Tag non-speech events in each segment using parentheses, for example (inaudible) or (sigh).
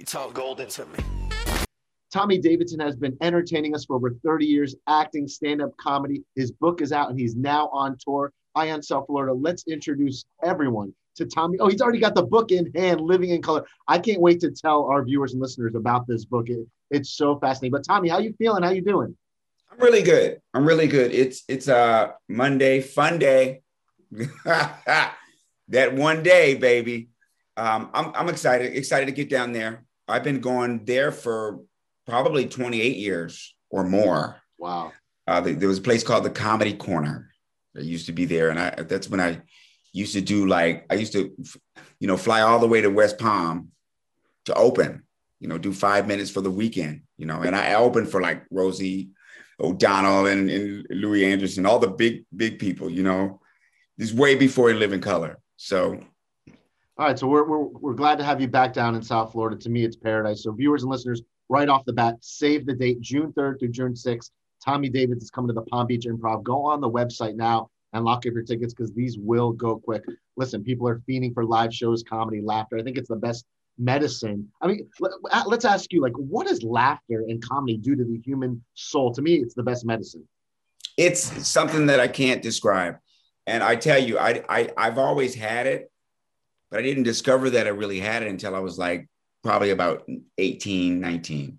You talk golden to me. Tommy Davidson has been entertaining us for over 30 years, acting, stand up comedy. His book is out and he's now on tour. Ion South Florida. Let's introduce everyone to Tommy. Oh, he's already got the book in hand, Living in Color. I can't wait to tell our viewers and listeners about this book. It, it's so fascinating. But Tommy, how you feeling? How you doing? I'm really good. I'm really good. It's it's a uh, Monday, fun day. (laughs) that one day, baby. Um, I'm I'm excited excited to get down there. I've been going there for probably 28 years or more. Wow. Uh, there was a place called the Comedy Corner. that used to be there, and I that's when I used to do like I used to, you know, fly all the way to West Palm to open. You know, do five minutes for the weekend. You know, and I opened for like Rosie O'Donnell and, and Louie Anderson, all the big big people. You know, this way before Live in Color. So all right, so we're, we're, we're glad to have you back down in South Florida. To me, it's paradise. So, viewers and listeners, right off the bat, save the date, June 3rd through June 6th. Tommy Davis is coming to the Palm Beach Improv. Go on the website now and lock up your tickets because these will go quick. Listen, people are fiending for live shows, comedy, laughter. I think it's the best medicine. I mean, let's ask you, like, what does laughter and comedy do to the human soul? To me, it's the best medicine. It's something that I can't describe. And I tell you, I, I I've always had it, but I didn't discover that I really had it until I was like probably about 18, 19,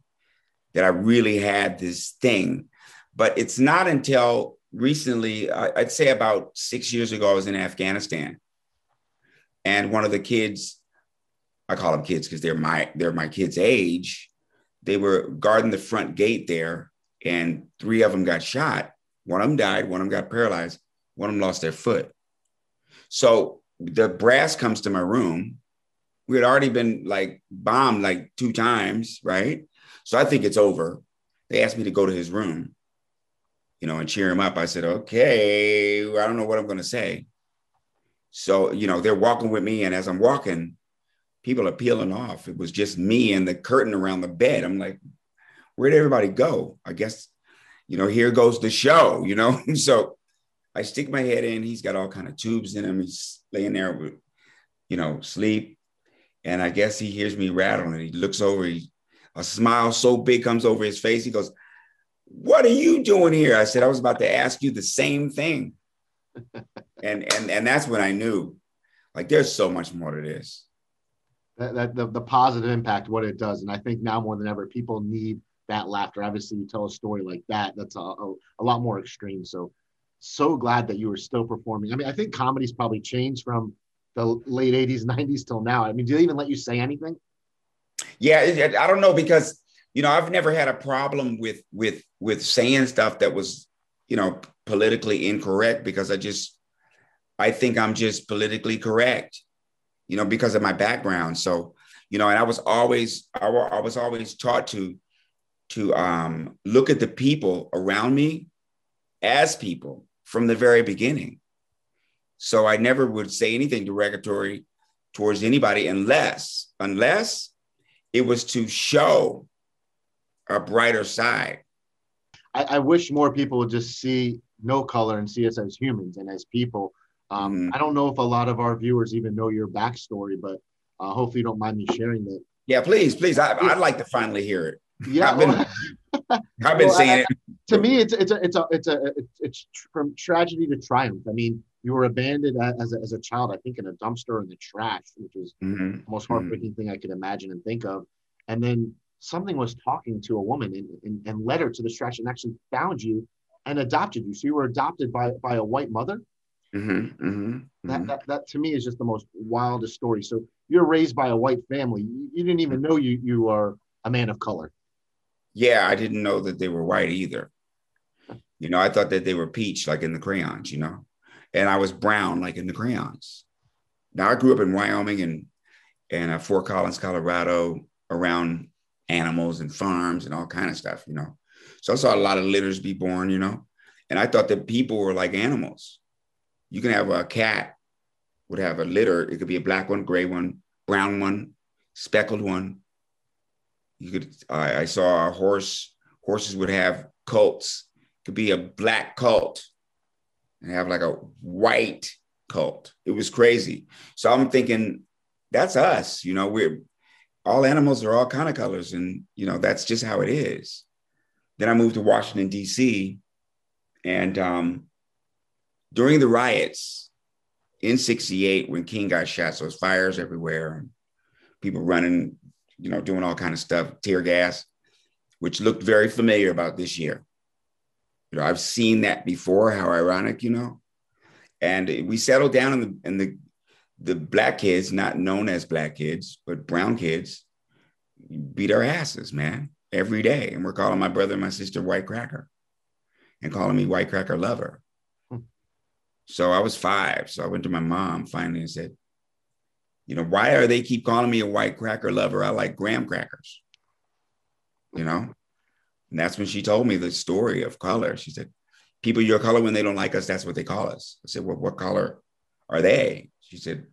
that I really had this thing. But it's not until recently, I'd say about six years ago, I was in Afghanistan. And one of the kids, I call them kids because they're my they're my kids' age. They were guarding the front gate there, and three of them got shot. One of them died, one of them got paralyzed, one of them lost their foot. So the brass comes to my room we had already been like bombed like two times, right? So I think it's over. They asked me to go to his room, you know, and cheer him up. I said, okay, I don't know what I'm going to say. So, you know, they're walking with me. And as I'm walking, people are peeling off. It was just me and the curtain around the bed. I'm like, where'd everybody go? I guess, you know, here goes the show, you know? (laughs) so I stick my head in. He's got all kind of tubes in him. He's laying there with, you know, sleep. And I guess he hears me rattling. He looks over, he, a smile so big comes over his face. He goes, What are you doing here? I said, I was about to ask you the same thing. (laughs) and and and that's when I knew like there's so much more to this. That, that the, the positive impact, what it does. And I think now more than ever, people need that laughter. Obviously, you tell a story like that, that's a, a, a lot more extreme. So so glad that you were still performing. I mean, I think comedy's probably changed from the late 80s 90s till now. I mean do they even let you say anything? Yeah i don't know because you know i've never had a problem with with with saying stuff that was you know politically incorrect because i just i think i'm just politically correct you know because of my background. So you know and i was always i, I was always taught to to um, look at the people around me as people from the very beginning so I never would say anything derogatory towards anybody unless, unless it was to show a brighter side. I, I wish more people would just see no color and see us as humans and as people. Um, mm-hmm. I don't know if a lot of our viewers even know your backstory, but uh, hopefully you don't mind me sharing that. Yeah, please, please. I, would like to finally hear it. Yeah, I've been, (laughs) I've been well, saying I, it. To me, it's it's a it's a it's a it's, it's from tragedy to triumph. I mean, you were abandoned as a, as a child, I think, in a dumpster in the trash, which is mm-hmm. the most heartbreaking mm-hmm. thing I could imagine and think of. And then something was talking to a woman and, and, and led her to the trash and actually found you and adopted you. So you were adopted by, by a white mother. Mm-hmm, mm-hmm, that, mm-hmm. that, that to me is just the most wildest story. So you're raised by a white family. You, you didn't even know you, you are a man of color. Yeah, I didn't know that they were white either. You know, I thought that they were peach, like in the crayons, you know and I was brown like in the crayons. Now I grew up in Wyoming and and uh, Fort Collins, Colorado, around animals and farms and all kind of stuff, you know. So I saw a lot of litters be born, you know, and I thought that people were like animals. You can have a cat would have a litter. It could be a black one, gray one, brown one, speckled one. You could. I, I saw a horse. Horses would have colts. Could be a black cult and have like a white cult. It was crazy. So I'm thinking that's us, you know, we're all animals are all kind of colors, and you know that's just how it is. Then I moved to Washington D.C. and um, during the riots in '68, when King got shot, so there's fires everywhere, and people running, you know, doing all kind of stuff, tear gas, which looked very familiar about this year. You know, I've seen that before. How ironic, you know. And we settled down in the in the the black kids, not known as black kids, but brown kids, beat our asses, man, every day. And we're calling my brother and my sister white cracker and calling me white cracker lover. Hmm. So I was five. So I went to my mom finally and said, you know, why are they keep calling me a white cracker lover? I like graham crackers, you know? And that's when she told me the story of color. She said, people your color, when they don't like us, that's what they call us. I said, well, what color are they? She said,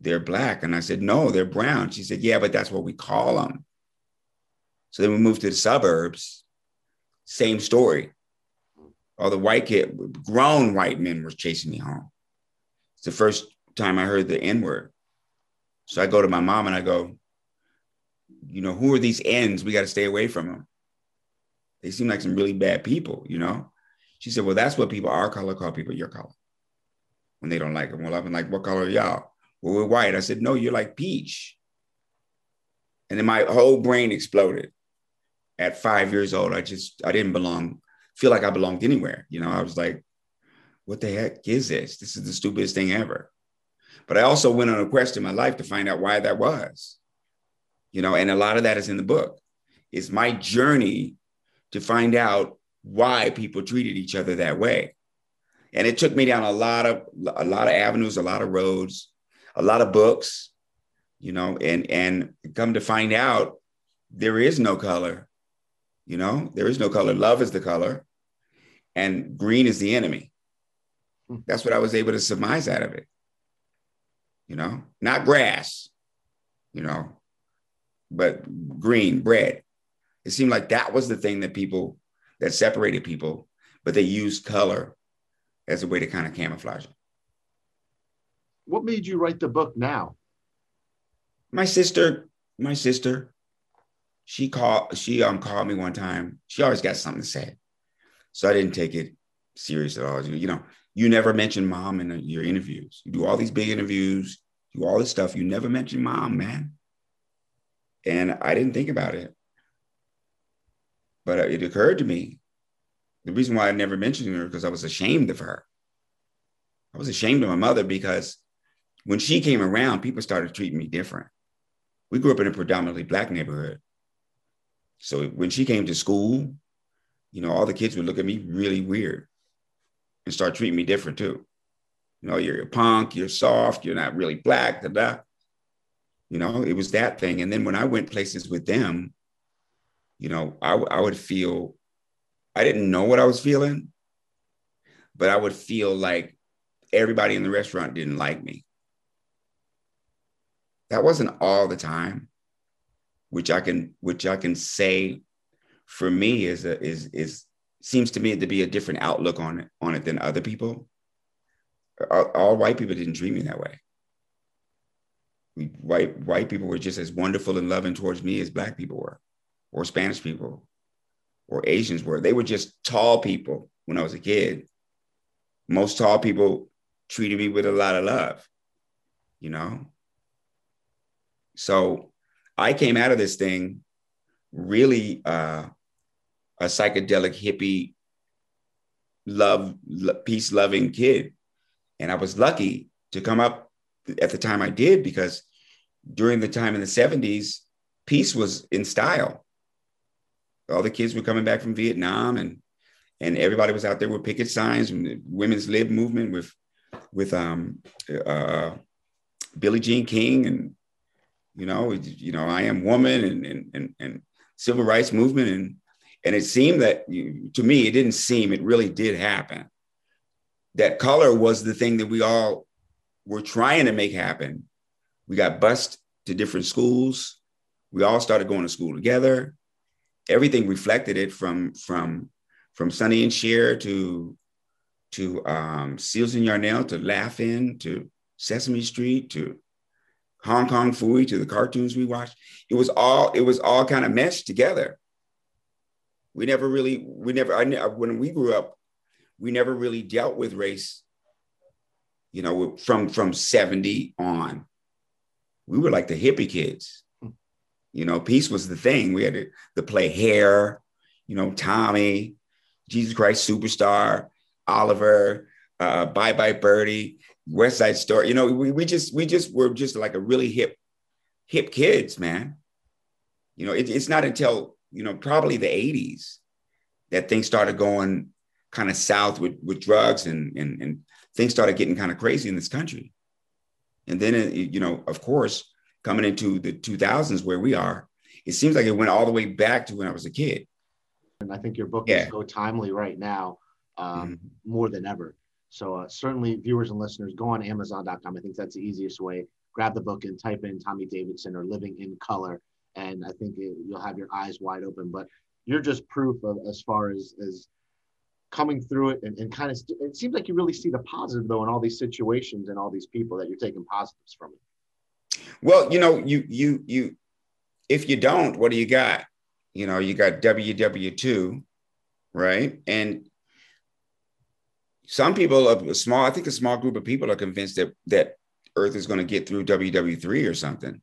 they're black. And I said, no, they're brown. She said, yeah, but that's what we call them. So then we moved to the suburbs, same story. All the white kid, grown white men were chasing me home. It's the first time I heard the N word. So I go to my mom and I go, you know, who are these ends? We got to stay away from them. They seem like some really bad people, you know? She said, well, that's what people our color call people your color when they don't like them. Well, I've been like, what color are y'all? Well, we're white. I said, no, you're like peach. And then my whole brain exploded. At five years old, I just, I didn't belong, feel like I belonged anywhere. You know, I was like, what the heck is this? This is the stupidest thing ever. But I also went on a quest in my life to find out why that was. You know, and a lot of that is in the book. It's my journey to find out why people treated each other that way. And it took me down a lot of a lot of avenues a lot of roads a lot of books you know and and come to find out there is no color you know there is no color. Love is the color and green is the enemy. Hmm. that's what i was able to surmise out of it you know not grass you know but green bread it seemed like that was the thing that people that separated people but they used color as a way to kind of camouflage it. What made you write the book now? My sister, my sister, she called, she um called me one time. She always got something to say. So I didn't take it serious at all. You know, you never mention mom in your interviews. You do all these big interviews, do all this stuff. You never mention mom, man. And I didn't think about it. But it occurred to me the reason why I never mentioned her because I was ashamed of her. I was ashamed of my mother because when she came around, people started treating me different. We grew up in a predominantly black neighborhood. So when she came to school, you know, all the kids would look at me really weird and start treating me different too. You know, you're a punk, you're soft, you're not really black, da da. You know, it was that thing. And then when I went places with them, you know, I, I would feel I didn't know what I was feeling, but I would feel like everybody in the restaurant didn't like me. That wasn't all the time, which I can which I can say for me is a, is is seems to me to be a different outlook on it on it than other people. All, all white people didn't treat me that way. White white people were just as wonderful and loving towards me as black people were, or Spanish people, or Asians were. They were just tall people when I was a kid. Most tall people treated me with a lot of love, you know? So I came out of this thing really uh, a psychedelic hippie, love, peace loving kid. And I was lucky to come up at the time I did because during the time in the 70s, peace was in style all the kids were coming back from Vietnam and and everybody was out there with picket signs and the women's lib movement with with um uh Billie Jean King and you know you know I am woman and and and, and civil rights movement. And and it seemed that to me it didn't seem it really did happen. That color was the thing that we all were trying to make happen. We got bused to different schools. We all started going to school together everything reflected it from from from Sonny and Cher to to um, Shields and Yarnell to Laugh-In to Sesame Street to Hong Kong Phooey to the cartoons we watched. It was all it was all kind of meshed together. We never really we never I when we grew up, we never really dealt with race. You know, from from 70 on. We were like the hippie kids. You know, peace was the thing. We had to, to play hair, you know, Tommy, Jesus Christ Superstar, Oliver, uh, Bye Bye Birdie, West Side Story. You know, we, we just we just were just like a really hip hip kids, man. You know, it, it's not until you know probably the '80s that things started going kind of south with with drugs and and and things started getting kind of crazy in this country. And then, uh, you know, of course, coming into the 2000s where we are, it seems like it went all the way back to when I was a kid. And I think your book yeah. is so timely right now, um, mm-hmm. more than ever. So uh, certainly, viewers and listeners, go on Amazon.com. I think that's the easiest way. Grab the book and type in Tommy Davidson or Living in Color, and I think it, you'll have your eyes wide open. But you're just proof of as far as as coming through it and, and kind of it seems like you really see the positive though in all these situations and all these people that you're taking positives from it well you know you you you if you don't what do you got you know you got ww2 right and some people a small i think a small group of people are convinced that that earth is going to get through ww3 or something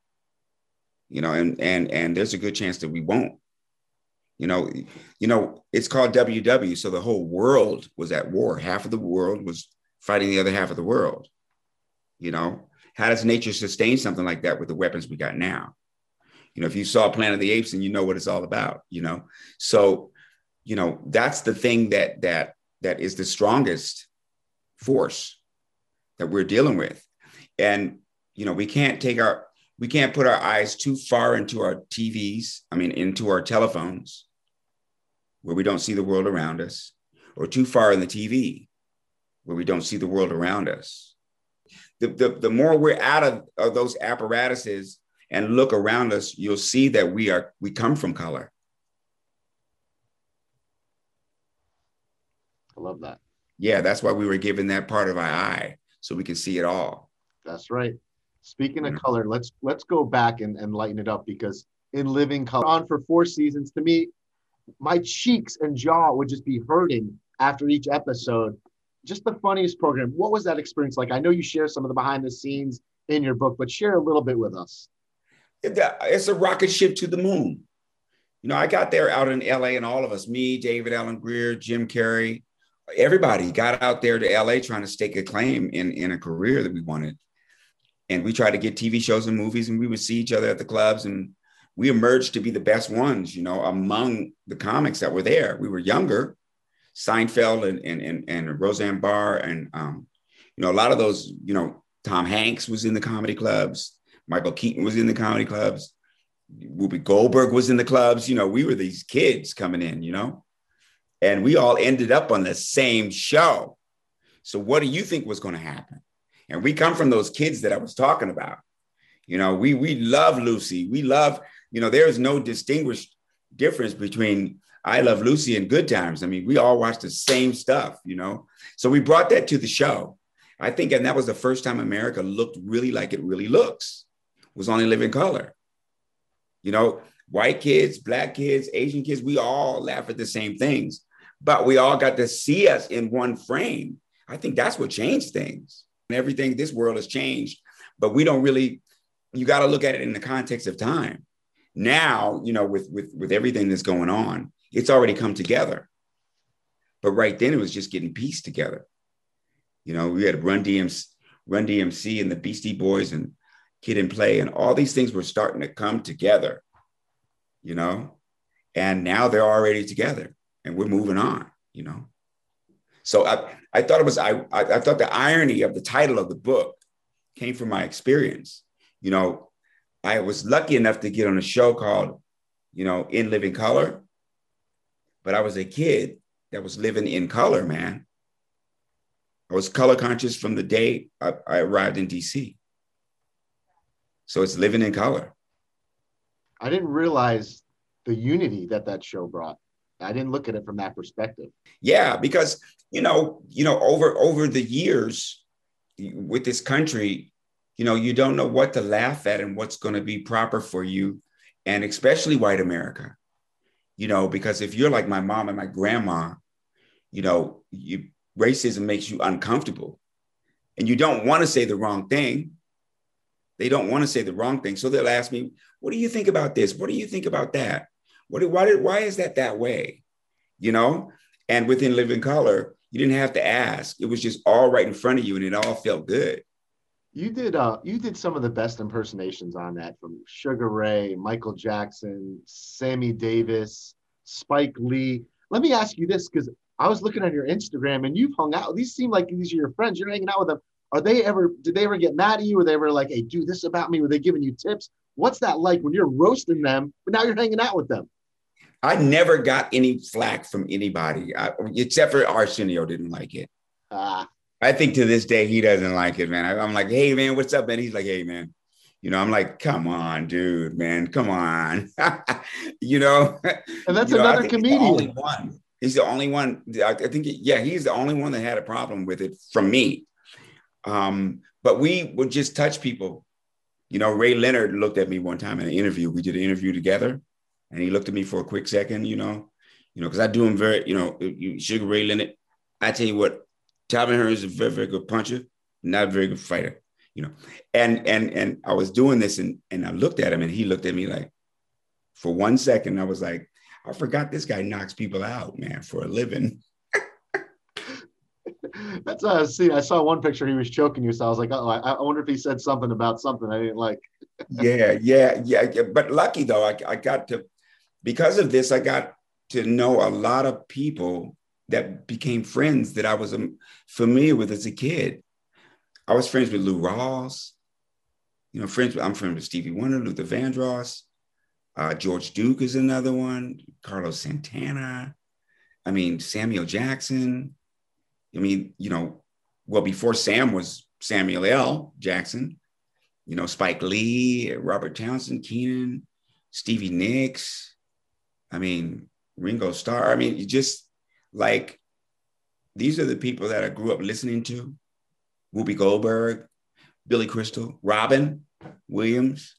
you know and and and there's a good chance that we won't you know, you know, it's called WW. So the whole world was at war. Half of the world was fighting the other half of the world. You know, how does nature sustain something like that with the weapons we got now? You know, if you saw Planet of the Apes and you know what it's all about, you know. So, you know, that's the thing that that that is the strongest force that we're dealing with. And, you know, we can't take our we can't put our eyes too far into our TVs, I mean, into our telephones where we don't see the world around us, or too far in the TV where we don't see the world around us. The, the, the more we're out of, of those apparatuses and look around us, you'll see that we are we come from color. I love that. Yeah, that's why we were given that part of our eye so we can see it all. That's right. Speaking of mm-hmm. color, let's let's go back and, and lighten it up because in living color on for four seasons, to me, my cheeks and jaw would just be hurting after each episode. Just the funniest program. What was that experience like? I know you share some of the behind the scenes in your book, but share a little bit with us. It's a rocket ship to the moon. You know, I got there out in LA, and all of us, me, David Alan Grier, Jim Carrey, everybody got out there to LA trying to stake a claim in, in a career that we wanted. And we tried to get TV shows and movies, and we would see each other at the clubs and we emerged to be the best ones, you know, among the comics that were there. We were younger, Seinfeld and and and, and Roseanne Barr, and um, you know, a lot of those, you know, Tom Hanks was in the comedy clubs, Michael Keaton was in the comedy clubs, Whoopi Goldberg was in the clubs. You know, we were these kids coming in, you know, and we all ended up on the same show. So, what do you think was going to happen? And we come from those kids that I was talking about. You know, we we love Lucy. We love you know, there is no distinguished difference between I Love Lucy and Good Times. I mean, we all watch the same stuff, you know. So we brought that to the show. I think, and that was the first time America looked really like it really looks. Was only living color. You know, white kids, black kids, Asian kids, we all laugh at the same things, but we all got to see us in one frame. I think that's what changed things. And everything, this world has changed, but we don't really, you got to look at it in the context of time. Now, you know, with with with everything that's going on, it's already come together. But right then, it was just getting pieced together. You know, we had Run DMC, Run DMC, and the Beastie Boys, and Kid and Play, and all these things were starting to come together. You know, and now they're already together, and we're moving on. You know, so I I thought it was I I, I thought the irony of the title of the book came from my experience. You know, I was lucky enough to get on a show called, you know, In Living Color. But I was a kid that was living in color, man. I was color conscious from the day I, I arrived in DC. So it's living in color. I didn't realize the unity that that show brought. I didn't look at it from that perspective. Yeah, because you know, you know, over over the years with this country, you know, you don't know what to laugh at and what's going to be proper for you, and especially white America. You know, because if you're like my mom and my grandma, you know, you racism makes you uncomfortable, and you don't want to say the wrong thing. They don't want to say the wrong thing, so they'll ask me, "What do you think about this? What do you think about that? What? Why did? Why is that that way?" You know, and within Living Color, you didn't have to ask. It was just all right in front of you, and it all felt good. You did uh you did some of the best impersonations on that from Sugar Ray, Michael Jackson, Sammy Davis, Spike Lee. Let me ask you this because I was looking at your Instagram and you've hung out. These seem like these are your friends. You're hanging out with them. Are they ever did they ever get mad at you? Were they ever like, hey, do this about me? Were they giving you tips? What's that like when you're roasting them, but now you're hanging out with them? I never got any flack from anybody, I, except for Arsenio didn't like it. Ah. I think to this day he doesn't like it, man. I, am like, hey man, what's up, man? He's like, hey man. You know, I'm like, come on, dude, man, come on. (laughs) you know, and that's you another know, comedian. only one. He's the only one. I think, yeah, he's the only one that had a problem with it from me. Um, but we would just touch people. You know, Ray Leonard looked at me one time in an interview. We did an interview together, and he looked at me for a quick second. You know, you know, because I do him very. You know, Sugar Ray Leonard. I tell you what, Calvin Hearn is a very, very good puncher, not a very good fighter, you know. And and and I was doing this and and I looked at him and he looked at me like for one second, I was like, I forgot this guy knocks people out, man, for a living. (laughs) That's I see, I saw one picture he was choking you, so I was like, oh, I, I wonder if he said something about something I didn't like. (laughs) yeah, yeah, yeah, yeah. But lucky though, I, I got to because of this, I got to know a lot of people that became friends that I was um, familiar with as a kid. I was friends with Lou Rawls, you know, friends. With, I'm friends with Stevie Wonder, Luther Vandross, uh, George Duke is another one, Carlos Santana. I mean, Samuel Jackson. I mean, you know, well, before Sam was Samuel L. Jackson, you know, Spike Lee, Robert Townsend, Keenen, Stevie Nicks. I mean, Ringo Starr. I mean, you just like these are the people that I grew up listening to Whoopi Goldberg, Billy Crystal, Robin Williams,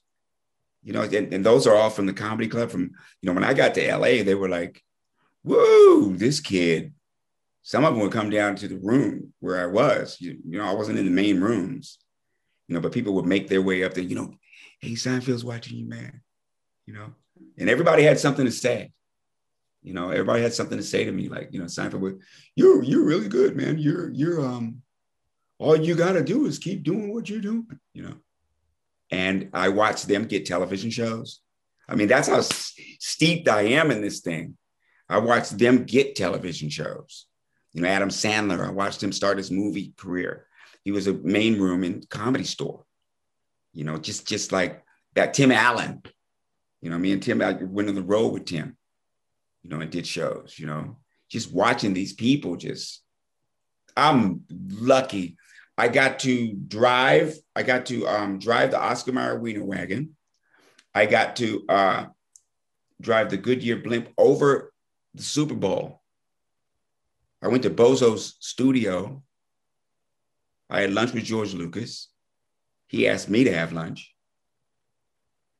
you know, and, and, those are all from the comedy club. From, you know, when I got to LA, they were like, whoa, this kid. Some of them would come down to the room where I was. You, you know, I wasn't in the main rooms, you know, but people would make their way up there, you know, hey, Seinfeld's watching you, man, you know, and everybody had something to say. You know, everybody had something to say to me, like, you know, Seinfeld would, you're you're really good, man. You're you're um all you gotta do is keep doing what you're doing, you know. And I watched them get television shows. I mean, that's how steeped I am in this thing. I watched them get television shows. You know, Adam Sandler, I watched him start his movie career. He was a main room in comedy store. You know, just just like that Tim Allen. You know, me and Tim I went on the road with Tim you know, and did shows, you know, just watching these people just, I'm lucky. I got to drive, I got to um, drive the Oscar Mayer Wiener wagon. I got to uh, drive the Goodyear blimp over the Super Bowl. I went to Bozo's studio. I had lunch with George Lucas. He asked me to have lunch.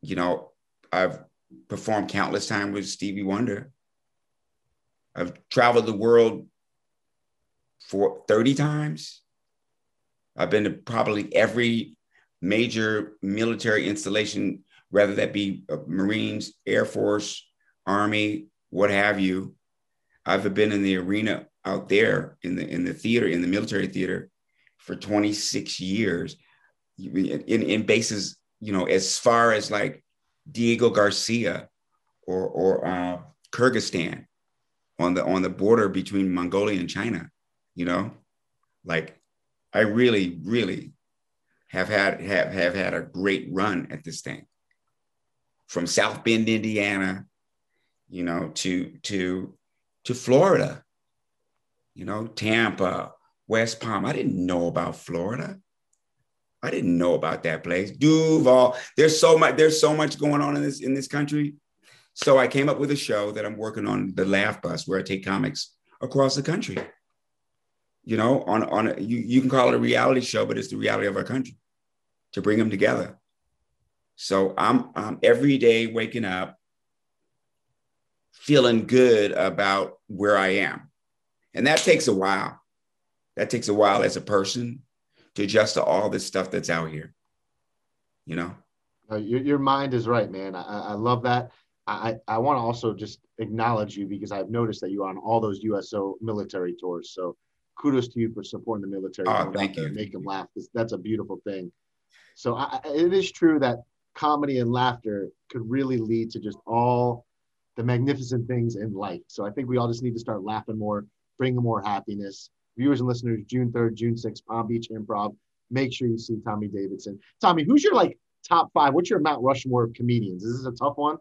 You know, I've performed countless times with Stevie Wonder. I've traveled the world for 30 times. I've been to probably every major military installation, whether that be Marines, Air Force, Army, what have you. I've been in the arena out there in the in the theater, in the military theater for 26 years in, in bases, you know, as far as like Diego Garcia or, or uh, Kyrgyzstan on the on the border between Mongolia and China, you know, like I really, really have had have have had a great run at this thing. From South Bend, Indiana, you know, to to to Florida, you know, Tampa, West Palm. I didn't know about Florida. I didn't know about that place. Duval. There's so much. There's so much going on in this in this country so I came up with a show that I'm working on, the Laugh Bus, where I take comics across the country. You know, on on a, you you can call it a reality show, but it's the reality of our country. to bring them together. So I'm, I'm every day waking up feeling good about where I am. And that takes a while. That takes a while as a person to adjust to all this stuff that's out here. You know? Your, your mind is right, man. I, I love that. I, I want to also just acknowledge you because I've noticed that you're on all those USO military tours. So kudos to you for supporting the military. Oh, thank you. Make them laugh. That's a beautiful thing. So I, it is true that comedy and laughter could really lead to just all the magnificent things in life. So I think we all just need to start laughing more, bringing more happiness. Viewers and listeners, June 3rd, June 6th, Palm Beach Improv. Make sure you see Tommy Davidson. Tommy, who's your like top five? What's your Mount Rushmore of comedians? Is this a tough one?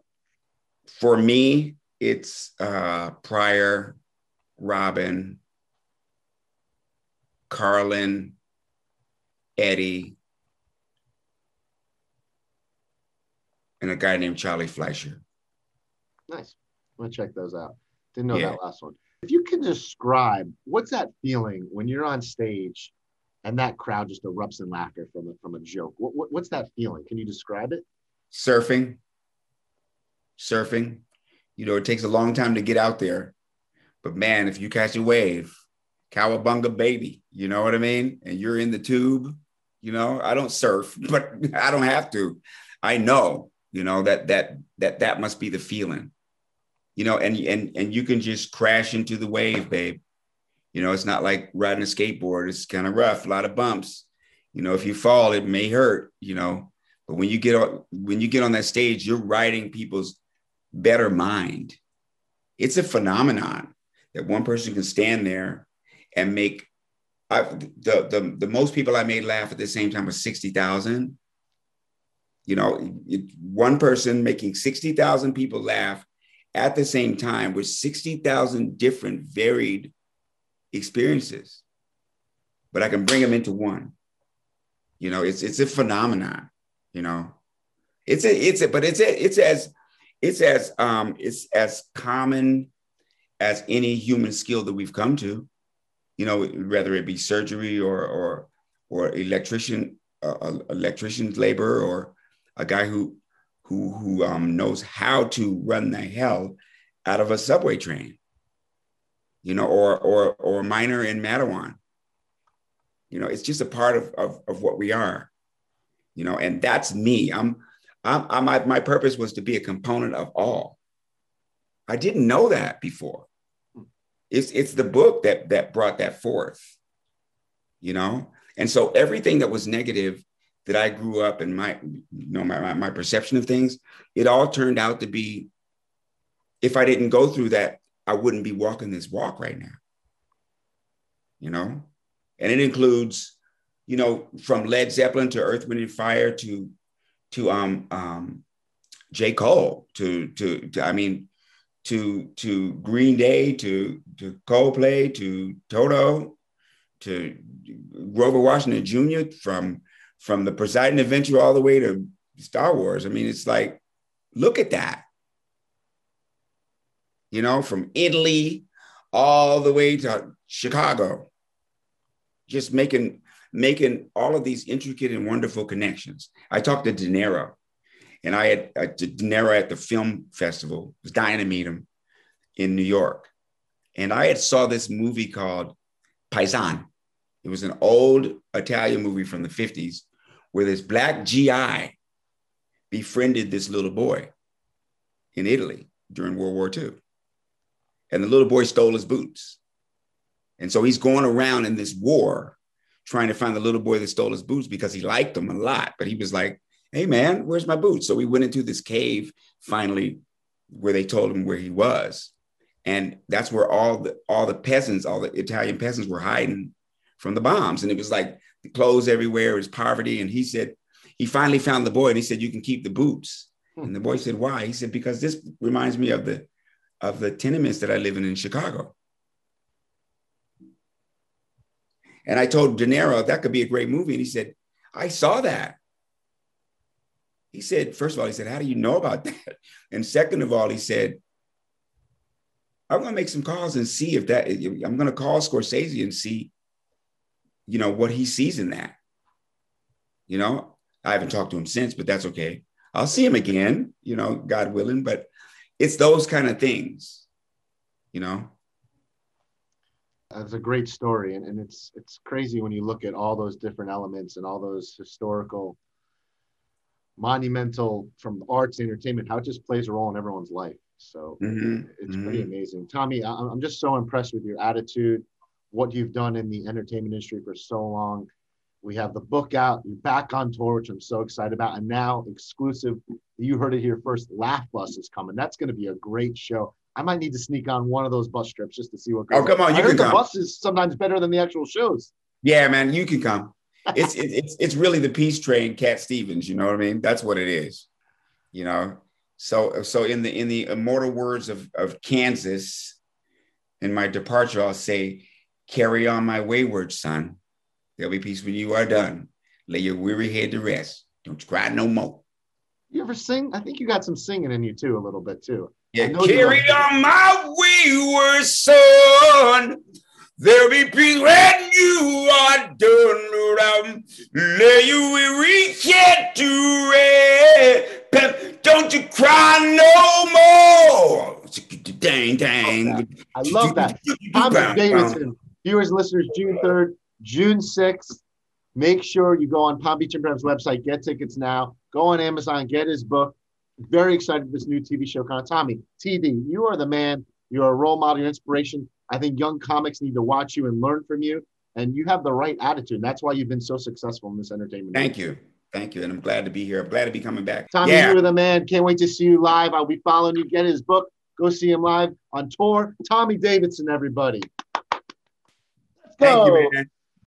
For me, it's uh Pryor, Robin, Carlin, Eddie, and a guy named Charlie Fleischer. Nice. I'm gonna check those out. Didn't know yeah. that last one. If you can describe what's that feeling when you're on stage and that crowd just erupts in laughter from a, from a joke. What, what, what's that feeling? Can you describe it? Surfing. Surfing. You know, it takes a long time to get out there, but man, if you catch a wave, cowabunga baby, you know what I mean? And you're in the tube, you know, I don't surf, (laughs) but I don't have to. I know, you know, that that that that must be the feeling. You know, and and and you can just crash into the wave, babe. You know, it's not like riding a skateboard. It's kind of rough, a lot of bumps. You know, if you fall, it may hurt, you know. But when you get on when you get on that stage, you're riding people's better mind. It's a phenomenon that one person can stand there and make I, the, the the most people I made laugh at the same time was 60,000. You know, it, one person making 60,000 people laugh at the same time with 60,000 different varied experiences, but I can bring them into one. You know, it's it's a phenomenon. You know, it's a it's a but it's a it's as it's as um it's as common as any human skill that we've come to. You know, whether it be surgery or or or electrician uh, electrician's labor or a guy who who who um, knows how to run the hell out of a subway train you know, or or or miner in Mattawan. You know, it's just a part of, of, of what we are, you know, and that's me. I'm, I'm, I'm my, my purpose was to be a component of all. I didn't know that before. It's, it's the book that, that brought that forth, you know? And so everything that was negative that I grew up and my, you know, my, my perception of things, it all turned out to be, if I didn't go through that I wouldn't be walking this walk right now. You know, and it includes, you know, from Led Zeppelin to Earth, Wind and Fire to to um um J. Cole to to, to I mean to to Green Day to to Coldplay to Toto to Grover Washington Jr. from from the Poseidon Adventure all the way to Star Wars. I mean, it's like, look at that you know, from Italy all the way to Chicago, just making making all of these intricate and wonderful connections. I talked to De Niro, and I had uh, De Niro at the film festival. was dying to meet him in New York, and I had saw this movie called Paisan. It was an old Italian movie from the 50s where this black GI befriended this little boy in Italy during World War II and the little boy stole his boots. And so he's going around in this war trying to find the little boy that stole his boots because he liked them a lot. But he was like, hey, man, where's my boots? So we went into this cave finally where they told him where he was. And that's where all the all the peasants, all the Italian peasants were hiding from the bombs. And it was like the clothes everywhere, it was poverty. And he said, he finally found the boy and he said, You can keep the boots. Hmm. And the boy said, Why? He said, Because this reminds me of the of the tenements that I live in in Chicago. And I told De Niro that could be a great movie. And he said, I saw that. He said, first of all, he said, How do you know about (laughs) that? And second of all, he said, I'm going to make some calls and see if that, I'm going to call Scorsese and see, you know, what he sees in that. You know, I haven't talked to him since, but that's okay. I'll see him again, you know, God willing. But it's those kind of things, you know. That's a great story, and, and it's it's crazy when you look at all those different elements and all those historical, monumental from arts, entertainment, how it just plays a role in everyone's life. So mm-hmm. it's mm-hmm. pretty amazing. Tommy, I'm just so impressed with your attitude, what you've done in the entertainment industry for so long. We have the book out. You're back on tour, which I'm so excited about. And now, exclusive, you heard it here first. Laugh Bus is coming. That's going to be a great show. I might need to sneak on one of those bus trips just to see what. Oh, goes oh, come on! You I can the come. bus is sometimes better than the actual shows. Yeah, man, you can come. (laughs) It's it's it's really the peace train, Cat Stevens. You know what I mean? That's what it is. You know. So so in the in the immortal words of of Kansas, in my departure, I'll say, "Carry on, my wayward son." There'll be peace when you are done. Lay your weary head to rest. Don't cry no more. You ever sing? I think you got some singing in you too, a little bit too. Yeah, carry on my wayward son. There'll be peace when you are done. Lay your weary head to rest. Don't you cry no more. Dang, dang. I love that. Thomas Davidson, viewers, listeners, June 3rd, June 6th. Make sure you go on Palm Beach Improv's website, get tickets now. Go on Amazon, get his book. Very excited for this new TV show. Kind of Tommy, TV, you are the man. You're a role model, you're inspiration. I think young comics need to watch you and learn from you. And you have the right attitude. That's why you've been so successful in this entertainment. Thank you. Thank you. And I'm glad to be here. I'm glad to be coming back. Tommy, yeah. you're the man. Can't wait to see you live. I'll be following you. Get his book. Go see him live on tour. Tommy Davidson, everybody. Let's go. Thank you, man.